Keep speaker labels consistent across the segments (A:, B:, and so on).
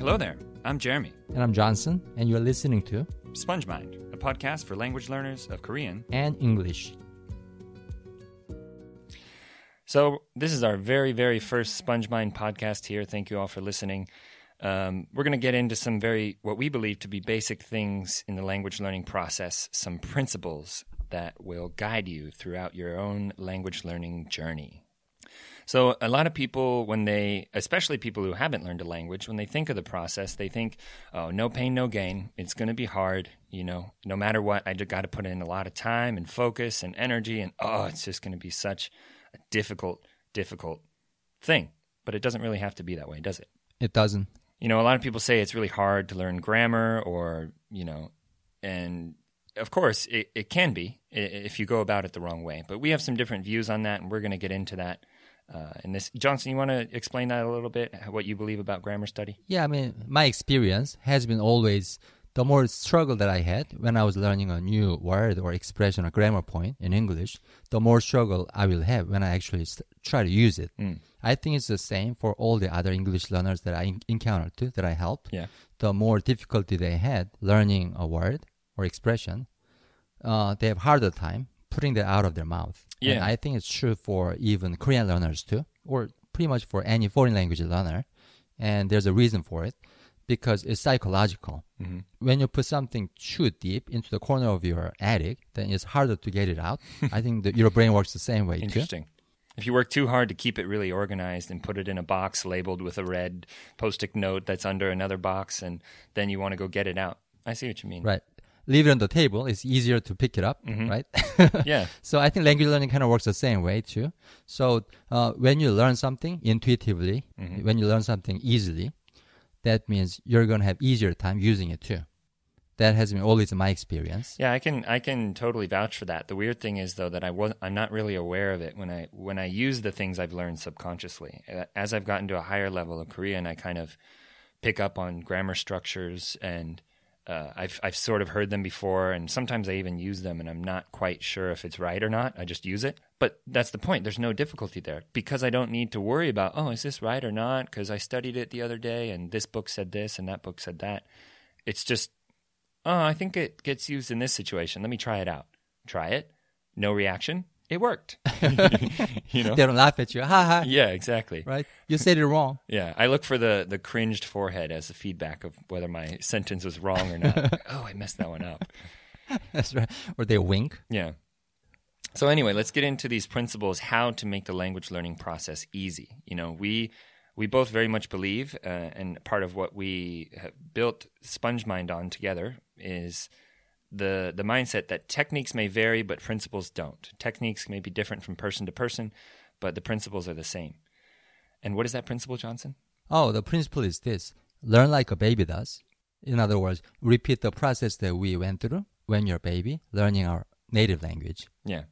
A: Hello there. I'm Jeremy.
B: And I'm Jonson, and you're listening to
A: Sponge Mind, a podcast for language learners of Korean.
B: and English.
A: So, this is our very, very first Sponge Mind podcast here. Thank you all for listening. Um, we're going to get into some very, what we believe to be basic things in the language learning process, some principles that will guide you throughout your own language learning journey. So, a lot of people, when they, especially people who haven't learned a language, when they think of the process, they think, oh, no pain, no gain. It's going to be hard. You know, no matter what, I just got to put in a lot of time and focus and energy. And oh, it's just going to be such a difficult, difficult thing. But it doesn't really have to be that way, does it?
B: It doesn't.
A: You know, a lot of people say it's really hard to learn grammar or, you know, and of course it, it can be if you go about it the wrong way. But we have some different views on that, and we're going to get into that. Uh, in this, Jonson, you want to explain that a little bit? What you believe about grammar study?
B: Yeah, I mean, my experience has been always the more struggle that I had when I was learning a new word or expression or grammar point in English, the more struggle I will have when I actually st- try to use it. I think it's the same for all the other English learners that I en- encountered too, that I helped.
A: Yeah.
B: The more difficulty they had learning a word or expression, uh, they have harder time putting that out of their mouth. And
A: Yeah.
B: I think it's true for even Korean learners too, or pretty much for any foreign language learner. And there's a reason for it because it's psychological.
A: Mm-hmm.
B: When you put something too deep into the corner of your attic, then it's harder to get it out. I think that your brain works the same way too.
A: Interesting. If you work too hard to keep it really organized and put it in a box labeled with a red post-it note that's under another box, and then you want to go get it out, I see what you mean.
B: Right. Leave it on the table. It's easier to pick it up, right?
A: Yeah.
B: So I think language learning kind of works the same way too. So uh, when you learn something intuitively, when you learn something easily, that means you're going to have easier time using it too. That has been always my experience.
A: Yeah, I can I can totally vouch for that. The weird thing is though that I was I'm not really aware of it when I when I use the things I've learned subconsciously. As I've gotten to a higher level of Korean, I kind of pick up on grammar structures and uh, I've I've sort of heard them before, and sometimes I even use them, and I'm not quite sure if it's right or not. I just use it, but that's the point. There's no difficulty there because I don't need to worry about oh, is this right or not? Because I studied it the other day, and this book said this, and that book said that. It's just oh, I think it gets used in this situation. Let me try it out. Try it. No reaction. It worked. you know?
B: They don't laugh at you. Ha ha.
A: Yeah, exactly.
B: Right? You said it wrong.
A: Yeah, I look for the the cringed forehead as the feedback of whether my sentence was wrong or not. oh, I messed that one up.
B: That's right. Or they wink.
A: Yeah. So anyway, let's get into these principles how to make the language learning process easy. You know, we we both very much believe, uh, and part of what we have built Sponge Mind on together is the the mindset that techniques may vary, but principles don't. Techniques may be different from person to person, but the principles are the same. And what is that principle, Jonson?
B: Oh, the principle is this learn like a baby does. In other words, repeat the process that we went through when you're a baby, learning our native language.
A: Yeah,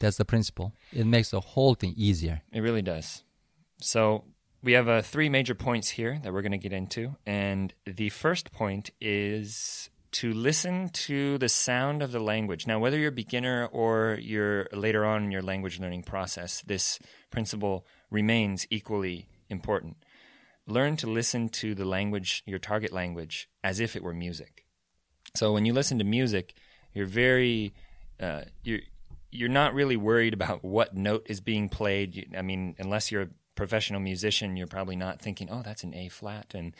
B: That's the principle. It makes the whole thing easier.
A: It really does. So we have uh, three major points here that we're going to get into, and the first point is to listen to the sound of the language. Now, whether you're a beginner or you're later on in your language learning process, this principle remains equally important. Learn to listen to the language, your target language, as if it were music. So when you listen to music, you're very uh, you're you're not really worried about what note is being played. I mean, unless you're a professional musician, you're probably not thinking, "Oh, that's an A flat," and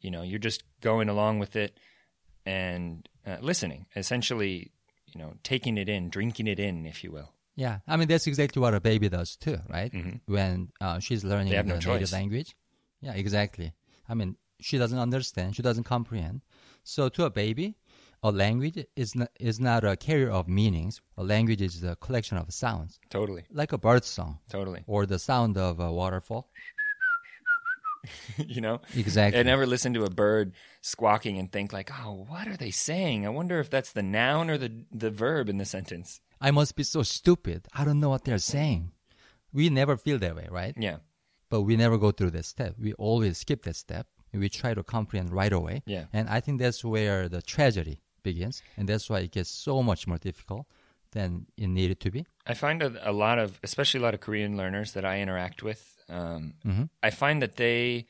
A: you know, you're just going along with it and uh, listening. Essentially, you know, taking it in, drinking it in, if you will.
B: Yeah, I mean that's exactly what a baby does too, right?
A: Mhm.
B: When uh, she's learning the
A: no
B: native
A: choice.
B: language. Yeah, exactly. I mean, she doesn't understand, she doesn't comprehend. So to a baby, a language is not, is not a carrier of meanings. A language is a collection of sounds,
A: Totally,
B: like a bird song
A: totally.
B: or the sound of a waterfall.
A: you know,
B: Exactly.
A: I never listen to a bird squawking and think like, "Oh, what are they saying?" I wonder if that's the noun or the the verb in the sentence.
B: I must be so stupid. I don't know what they're saying. We never feel that way, right?
A: Yeah,
B: But we never go through that step. We always skip that step. We try to comprehend right away.
A: Yeah.
B: And I think that's where the tragedy begins. And that's why it gets so much more difficult than it needed to be.
A: I find a, a lot of, especially a lot of Korean learners that I interact with. Um, I find that they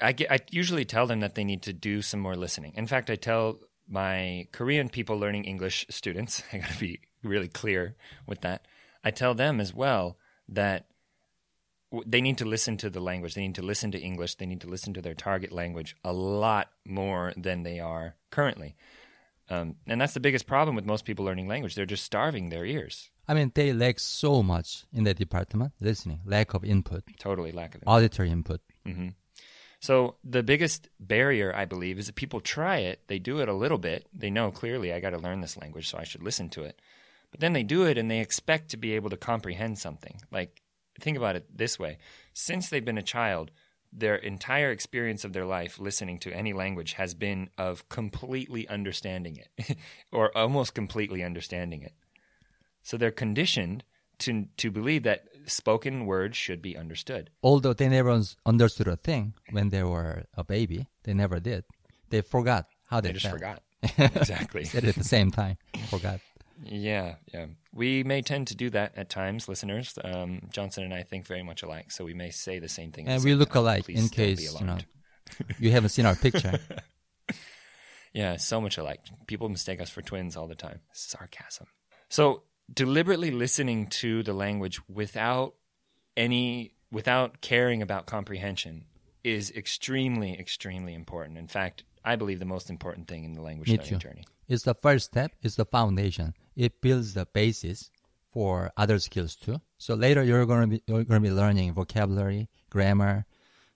A: I, get, I usually tell them that they need to do some more listening. In fact, I tell my Korean people learning English students, I got to be really clear with that. I tell them as well that they need to listen to the language. They need to listen to English. They need to listen to their target language a lot more than they are currently. Um, and that's the biggest problem with most people learning language. They're just starving their ears.
B: I mean, they lack so much in that department, listening, lack of input,
A: Totally lack of
B: auditory input.
A: hmm So the biggest barrier, I believe, is that people try it. They do it a little bit. They know clearly I got to learn this language, so I should listen to it. But then they do it and they expect to be able to comprehend something. Like think about it this way: since they've been a child, their entire experience of their life listening to any language has been of completely understanding it, or almost completely understanding it. So they're conditioned to to believe that spoken words should be understood.
B: Although they never understood a thing when they were a baby, they never did. They forgot how they,
A: They just
B: felt.
A: forgot. exactly.
B: Said at the same time. Forgot.
A: Yeah, yeah. We may tend to do that at times, listeners. Um, Jonson and I think very much alike, so we may say the same thing.
B: And we look
A: time.
B: alike
A: Please
B: in case, you know, you haven't seen our picture.
A: Yeah, so much alike. People mistake us for twins all the time. Sarcasm. So deliberately listening to the language without any without caring about comprehension is extremely, extremely important. In fact, I believe the most important thing in the language
B: Me
A: learning
B: too.
A: journey.
B: It's the first step. It's the foundation. It builds the basis for other skills too. So later you're going to be you're going to be learning vocabulary, grammar,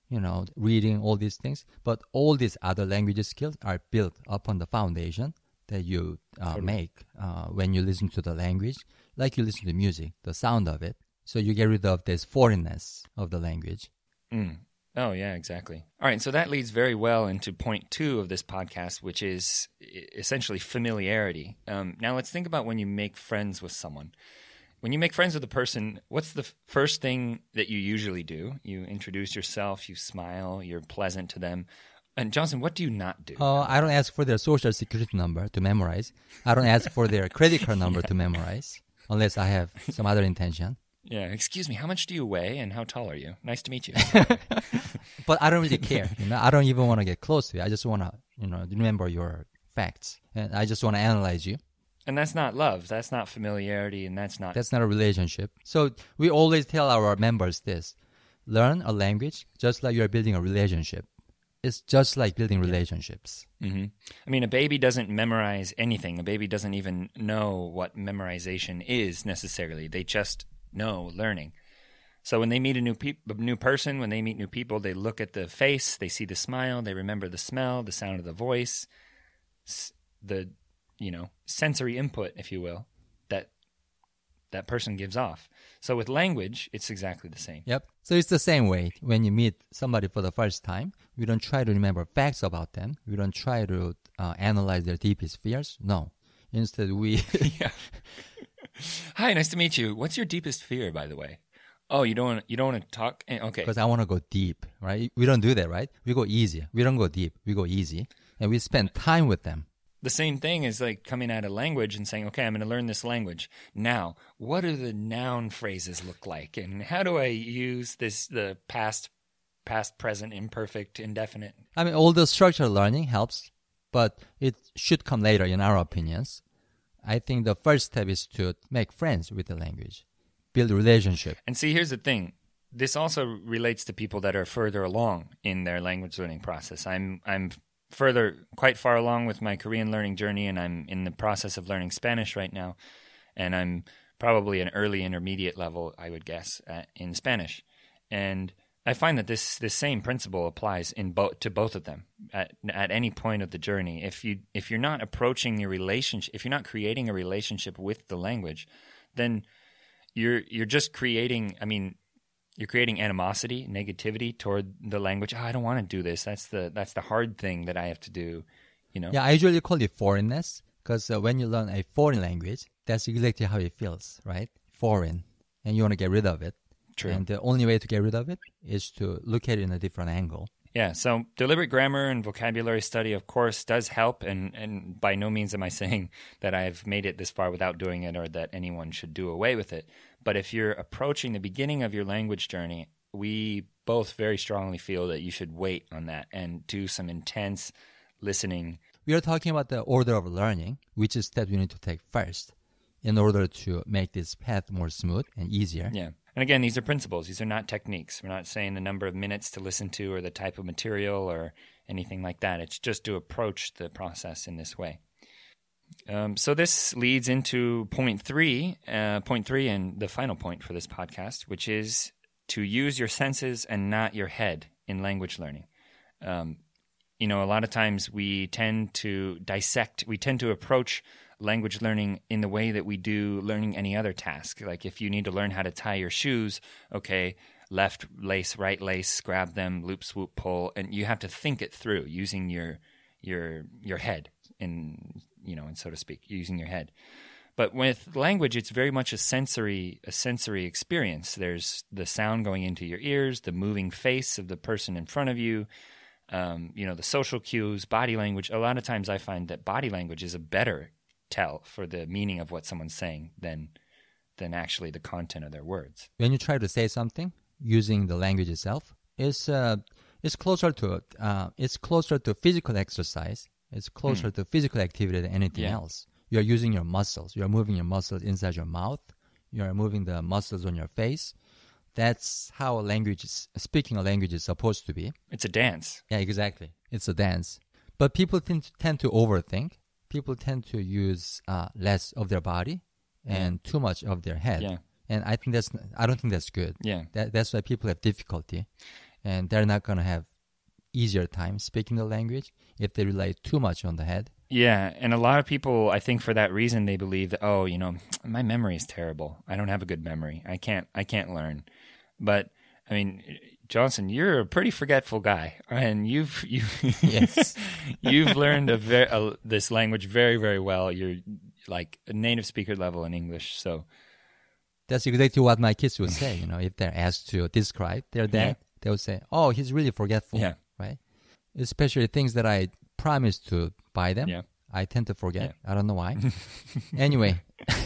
B: you know, reading all these things. But all these other language skills are built upon the foundation that you uh, make uh, when you listen to the language, like you listen to music, the sound of it. So you get rid of this foreignness of the language.
A: Mm. Oh, yeah, exactly. All right, so that leads very well into point two of this podcast, which is essentially familiarity. Um, now, let's think about when you make friends with someone. When you make friends with a person, what's the first thing that you usually do? You introduce yourself, you smile, you're pleasant to them. And Jonson, what do you not do?
B: Uh, I don't ask for their social security number to memorize. I don't ask for their credit card number to memorize, unless I have some other intention.
A: yeah, excuse me, how much do you weigh and how tall are you? Nice to meet you.
B: But I don't really care. You know, I don't even want to get close to you. I just want to, you know, remember your facts, and I just want to analyze you.
A: and that's not love, that's not familiarity, and that's not.
B: That's not a relationship. So we always tell our members this: learn a language just like you're building a relationship. It's just like building relationships.
A: hmm I mean, a baby doesn't memorize anything. A baby doesn't even know what memorization is necessarily. They just know learning. So when they meet a new peop a new person, when they meet new people, they look at the face, they see the smile, they remember the smell, the sound of the voice, s- the you know sensory input, if you will, that person gives off. So with language, it's exactly the same.
B: Yep. So it's the same way when you meet somebody for the first time. We don't try to remember facts about them. We don't try to uh, analyze their deepest fears. No. Instead, we
A: yeah. Hi, nice to meet you. What's your deepest fear, by the way? Oh, you don't want you don't want to talk. Eh, Okay,
B: because I want to go deep, right? We don't do that, right? We go easy. We don't go deep. We go easy, and we spend time with them.
A: The same thing is like coming at a language and saying, "Okay, I'm going to learn this language now. What do the noun phrases look like, and how do I use this the past, past, present, imperfect, indefinite?"
B: I mean, all the structured learning helps, but it should come later, in our opinions. I think the first step is to make friends with the language, build relationship.
A: And see, here's the thing. This also relates to people that are further along in their language learning process. I'm I'm further quite far along with my Korean learning journey and I'm in the process of learning Spanish right now and I'm probably an early intermediate level, I would guess, uh, in Spanish. And I find that this this same principle applies in both to both of them at at any point of the journey. If you if you're not approaching your relationship, if you're not creating a relationship with the language, then you're you're just creating i mean you're creating animosity negativity toward the language oh, i don't want to do this that's the that's the hard thing that i have to do you know
B: Yeah, I usually call it foreignness because uh, when you learn a foreign language, that's exactly how it feels, right? Foreign, and you want to get rid of it.
A: True.
B: And the only way to get rid of it is to look at it in a different angle.
A: yeah so deliberate grammar and vocabulary study of course does help and and by no means am i saying that i've made it this far without doing it or that anyone should do away with it but if you're approaching the beginning of your language journey we both very strongly feel that you should wait on that and do some intense listening.
B: We are talking about the order of learning, which is step you need to take first in order to make this path more smooth and easier.
A: Yeah. And again, these are principles. These are not techniques. We're not saying the number of minutes to listen to or the type of material or anything like that. It's just to approach the process in this way. Um, so this leads into point three, uh, point three, and the final point for this podcast, which is to use your senses and not your head in language learning. Um, you know, a lot of times we tend to dissect, we tend to approach language learning in the way that we do learning any other task. Like if you need to learn how to tie your shoes, okay, left lace, right lace, grab them, loop, swoop, pull, and you have to think it through using your your your head in you know, and so to speak, using your head. But with language, it's very much a sensory a sensory experience. There's the sound going into your ears, the moving face of the person in front of you, um, you know, the social cues, body language. A lot of times, I find that body language is a better tell for the meaning of what someone's saying than than actually the content of their words.
B: When you try to say something using the language itself, it's uh, it's closer to uh, it's closer to physical exercise. It's closer to physical activity than anything
A: Yeah.
B: else. You are using your muscles. You are moving your muscles inside your mouth. You are moving the muscles on your face. That's how a language is, speaking a language is supposed to be.
A: It's a dance.
B: Yeah, exactly. It's a dance. But people tend to, tend to overthink. People tend to use uh, less of their body and too much of their head.
A: Yeah.
B: And I think that's I don't think that's good.
A: Yeah.
B: That, that's why people have difficulty, and they're not gonna have easier time speaking the language if they rely too much on the head.
A: Yeah, and a lot of people, I think, for that reason, they believe that oh, you know, my memory is terrible. I don't have a good memory. I can't, I can't learn. But I mean, Jonson, you're a pretty forgetful guy, and you've you
B: Yes.
A: you've learned a very a, this language very very well. You're like a native speaker level in English, so
B: That's exactly what my kids would say. You know, if they're asked to describe their dad, they would say, "Oh, he's really forgetful."
A: Yeah.
B: Especially things that I promised to buy them.
A: Yeah.
B: I tend to forget. I don't know why. anyway,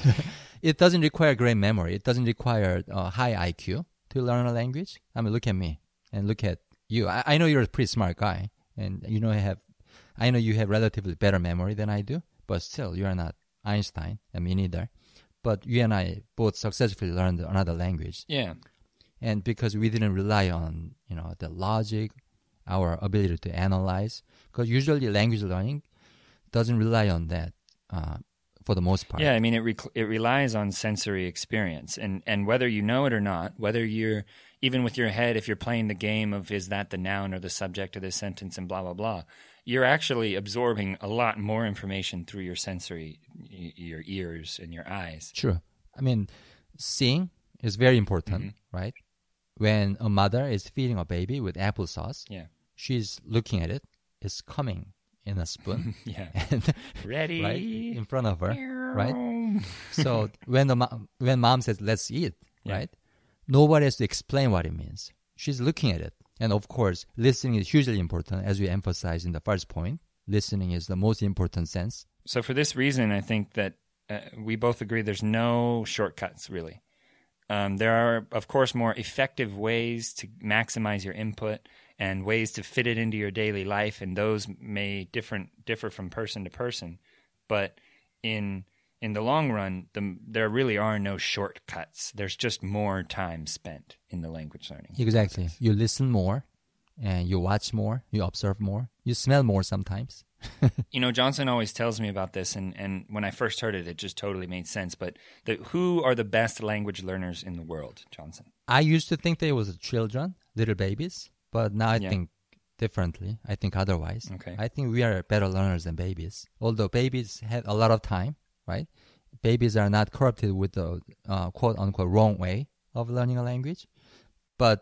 B: it doesn't require great memory. It doesn't require uh, high IQ to learn a language. I mean, look at me and look at you. I, I know you're a pretty smart guy, and you know I have. I know you have relatively better memory than I do, but still, you are not Einstein, and me neither. But you and I both successfully learned another language,
A: yeah,
B: and because we didn't rely on you know the logic, our ability to analyze, because usually language learning doesn't rely on that uh, for the most part.
A: Yeah, I mean it rec- it relies on sensory experience, and and whether you know it or not, whether you're even with your head, if you're playing the game of is that the noun or the subject of this sentence and blah blah blah, you're actually absorbing a lot more information through your sensory, y- your ears and your eyes.
B: True. I mean, seeing is very important,
A: Mm-hmm.
B: right? When a mother is feeding a baby with applesauce,
A: Yeah,
B: she's looking at it. It's coming in a spoon,
A: yeah.
B: and
A: Ready?
B: right in front of her, right? So when the mom, when mom says let's eat,
A: Yeah.
B: right? Nobody has to explain what it means. She's looking at it, and of course, listening is hugely important, as we emphasized in the first point. Listening is the most important sense.
A: So for this reason, I think that uh, we both agree there's no shortcuts really. Um, there are, of course, more effective ways to maximize your input and ways to fit it into your daily life, and those may different differ from person to person. But in in the long run, the, there really are no shortcuts. There's just more time spent in the language learning.
B: Exactly. You listen more, and you watch more. You observe more. You smell more sometimes.
A: You know, Jonson always tells me about this, and, and when I first heard it, it just totally made sense. But the, who are the best language learners in the world, Jonson?
B: I used to think they was children, little babies, but now I
A: Yeah.
B: think differently. I think otherwise.
A: Okay.
B: I think we are better learners than babies. Although babies had a lot of time, right? Babies are not corrupted with the uh, quote unquote wrong way of learning a language, but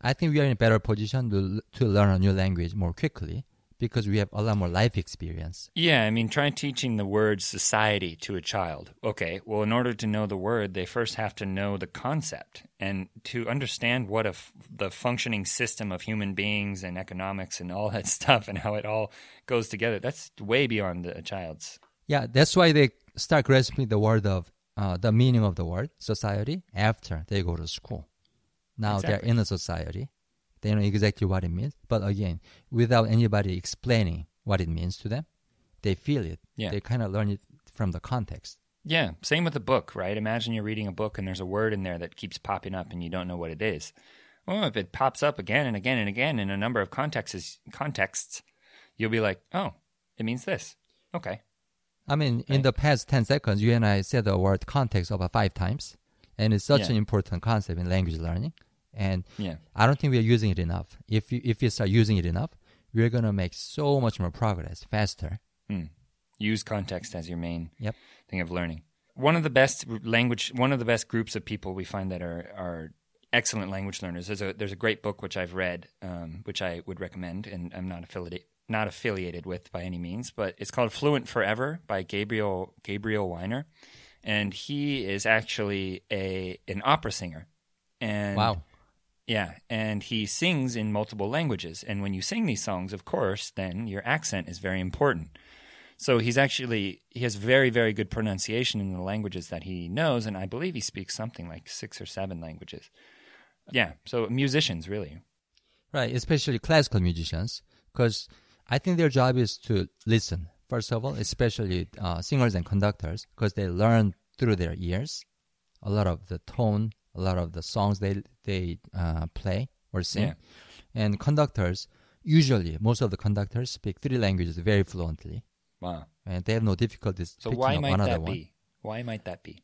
B: I think we are in a better position to to learn a new language more quickly because we have a lot more life experience.
A: Yeah, I mean, try teaching the word society to a child. Okay, well, in order to know the word, they first have to know the concept and to understand what a f- the functioning system of human beings and economics and all that stuff and how it all goes together. That's way beyond a child's.
B: Yeah, that's why they start grasping the word of uh, the meaning of the word society after they go to school. Now
A: Exactly.
B: they're in a society. They know exactly what it means. But again, without anybody explaining what it means to them, they feel it.
A: Yeah.
B: They kind of learn it from the context.
A: Yeah, same with a book, right? Imagine you're reading a book and there's a word in there that keeps popping up and you don't know what it is. Well, if it pops up again and again and again in a number of contexts, contexts, you'll be like, "Oh, it means this." Okay.
B: I mean, in the past 10 seconds, you and I said the word context about five times. And it's such
A: Yeah.
B: an important concept in language learning. And
A: Yeah.
B: I don't think we're using it enough. If you, if you start using it enough, we're going to make so much more progress faster.
A: Hmm. Use context as your main
B: Yep.
A: thing of learning. One of the best language, one of the best groups of people we find that are are excellent language learners. There's a there's a great book which I've read, um, which I would recommend, and I'm not affiliated not affiliated with by any means, but it's called Fluent Forever by Gabriel Gabriel Wyner, and he is actually a an opera singer. And
B: Wow.
A: Yeah, and he sings in multiple languages. And when you sing these songs, of course, then your accent is very important. So he's actually he has very very good pronunciation in the languages that he knows, and I believe he speaks something like six or seven languages. Yeah, so musicians really.
B: Right, especially classical musicians, because I think their job is to listen. First of all, especially uh, singers and conductors, because they learn through their ears a lot of the tone, a lot of the songs they they uh, play or sing.
A: Yeah.
B: And conductors, usually, most of the conductors speak three languages very fluently,
A: Wow.
B: and they have no difficulties
A: So why might
B: another
A: that
B: one
A: be? Why might that be?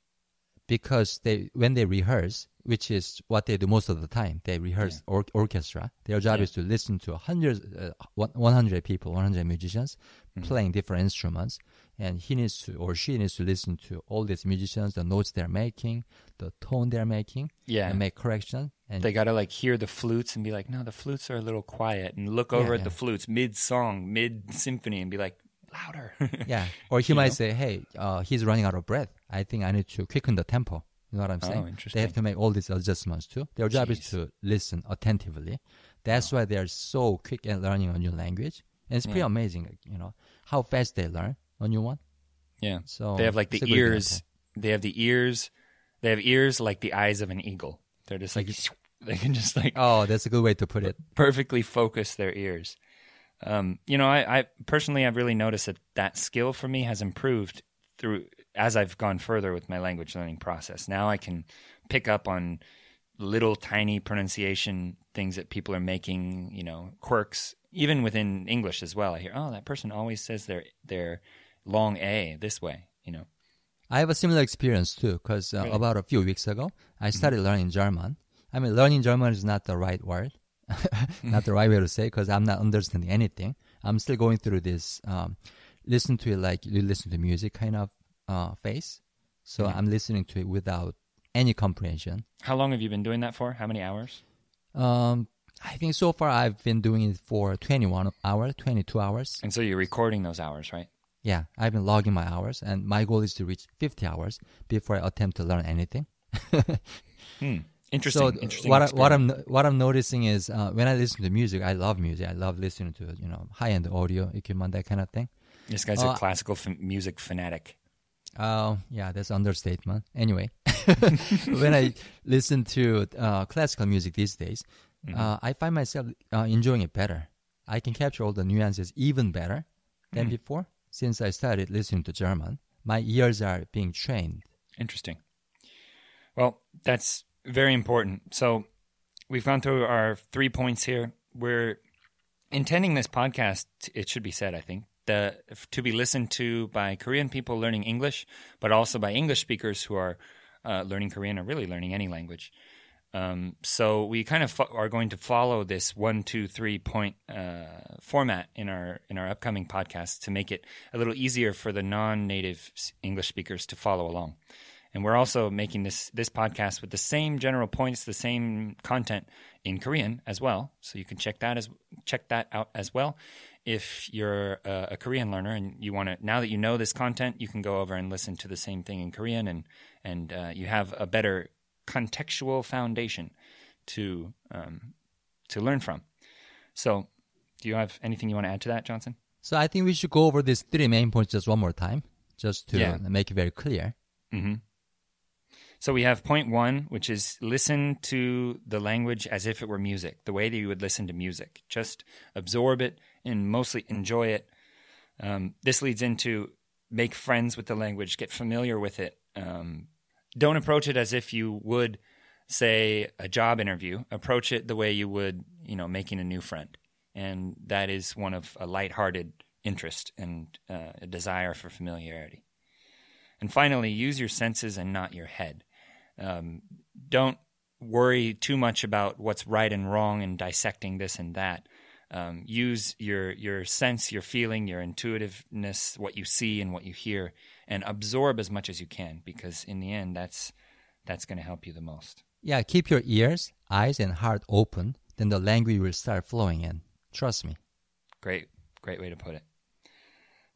B: because they when they rehearse, which is what they do most of the time, they rehearse or- orchestra. Their job
A: Yeah.
B: is to listen to hundreds, uh, 100 people, 100 musicians
A: Mm-hmm.
B: playing different instruments, and he needs to or she needs to listen to all these musicians, the notes they're making, the tone they're making,
A: Yeah.
B: and make correction. And
A: They got to like hear the flutes and be like, no, the flutes are a little quiet, and look over
B: Yeah,
A: at
B: yeah.
A: the flutes mid song, mid symphony, and be like, louder.
B: yeah, or he
A: You
B: might
A: know?
B: say, "Hey, uh, he's running out of breath. I think I need to quicken the tempo." You know what I'm saying?
A: Oh,
B: saying? They have to make all these adjustments too. Their job is to listen attentively. That's why they're so quick at learning a new language, and it's pretty amazing. You know how fast they learn a new one.
A: yeah.
B: So
A: they have like the
B: it's a good
A: ears. They have the ears. They have ears like the eyes of an eagle. They're just like they can just like
B: Oh, that's a good way to put it.
A: perfectly focus their ears. Um, you know, I, I personally I've really noticed that that skill for me has improved through as I've gone further with my language learning process. Now I can pick up on little tiny pronunciation things that people are making, you know, quirks even within English as well. I hear, "Oh, that person always says their their long a this way," you know.
B: I have a similar experience too, because uh,
A: Really?
B: about a few weeks ago, I started learning German. I mean, learning German is not the right word, not the right way to say, because I'm not understanding anything. I'm still going through this um, listen to it like you listen to music kind of uh, phase. So I'm listening to it without any comprehension.
A: How long have you been doing that for? How many hours?
B: Um, I think so far I've been doing it for 21 hours, 22 hours.
A: And so you're recording those hours, right?
B: Yeah, I've been logging my hours, and my goal is to reach 50 hours before I attempt to learn anything.
A: Hmm. Interesting.
B: So
A: interesting.
B: what I, what I'm what I'm noticing is uh, when I listen to music, I love music. I love listening to you know high end audio equipment, that kind of thing.
A: This guy's
B: Uh,
A: a classical f- music fanatic.
B: Oh, yeah, that's understatement. Anyway, when I listen to uh, classical music these days,
A: Mm-hmm.
B: uh, I find myself uh, enjoying it better. I can capture all the nuances even better than
A: Mm.
B: before since I started listening to German. My ears are being trained.
A: Interesting. Well, that's very important. So we've gone through our three points here. We're intending this podcast, it should be said, I think, the, to be listened to by Korean people learning English, but also by English speakers who are uh, learning Korean or really learning any language. Um, so we kind of fo- are going to follow this one, two, three point uh, format in our in our upcoming podcast to make it a little easier for the non-native English speakers to follow along. And we're also making this this podcast with the same general points, the same content in Korean as well. So you can check that as check that out as well. If you're a, a Korean learner and you want to, now that you know this content, you can go over and listen to the same thing in Korean, and and uh, you have a better contextual foundation to um, to learn from. So, do you have anything you want to add to that, Jonson?
B: So I think we should go over these three main points just one more time, just to
A: Yeah.
B: make it very clear.
A: Mm-hmm. So we have point one, which is listen to the language as if it were music, the way that you would listen to music. Just absorb it and mostly enjoy it. Um, this leads into make friends with the language, get familiar with it. Um, don't approach it as if you would, say, a job interview. Approach it the way you would, you know, making a new friend, and that is one of a lighthearted interest and uh, a desire for familiarity. And finally, use your senses and not your head. Um, don't worry too much about what's right and wrong and dissecting this and that. Um, use your your sense, your feeling, your intuitiveness, what you see and what you hear, and absorb as much as you can. Because in the end, that's that's going to help you the most.
B: Yeah, keep your ears, eyes, and heart open. Then the language will start flowing in. Trust me.
A: Great, great way to put it.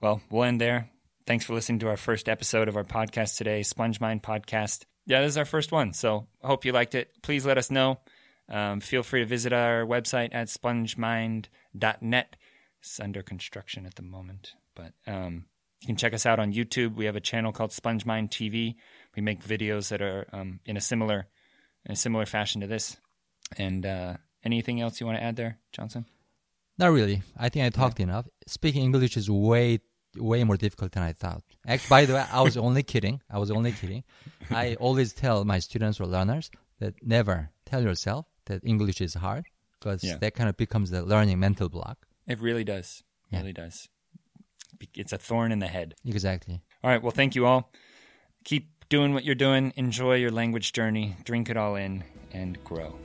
A: Well, we'll end there. Thanks for listening to our first episode of our podcast today, Sponge Mind Podcast. Yeah, this is our first one, so I hope you liked it. Please let us know. Um, feel free to visit our website at spongemind.net. It's under construction at the moment, but um, you can check us out on YouTube. We have a channel called Sponge Mind TV. We make videos that are um, in a similar in a similar fashion to this. And uh, anything else you want to add there, Jonson?
B: Not really. I think I talked enough. Speaking English is way way more difficult than I thought. Actually, by the way, I was only kidding. I was only kidding. I always tell my students or learners that never tell yourself that English is hard because
A: Yeah.
B: that kind of becomes the learning mental block.
A: It really does. It
B: Yeah.
A: really does. It's a thorn in the head.
B: Exactly.
A: All right. Well, thank you all. Keep doing what you're doing. Enjoy your language journey. Drink it all in and grow.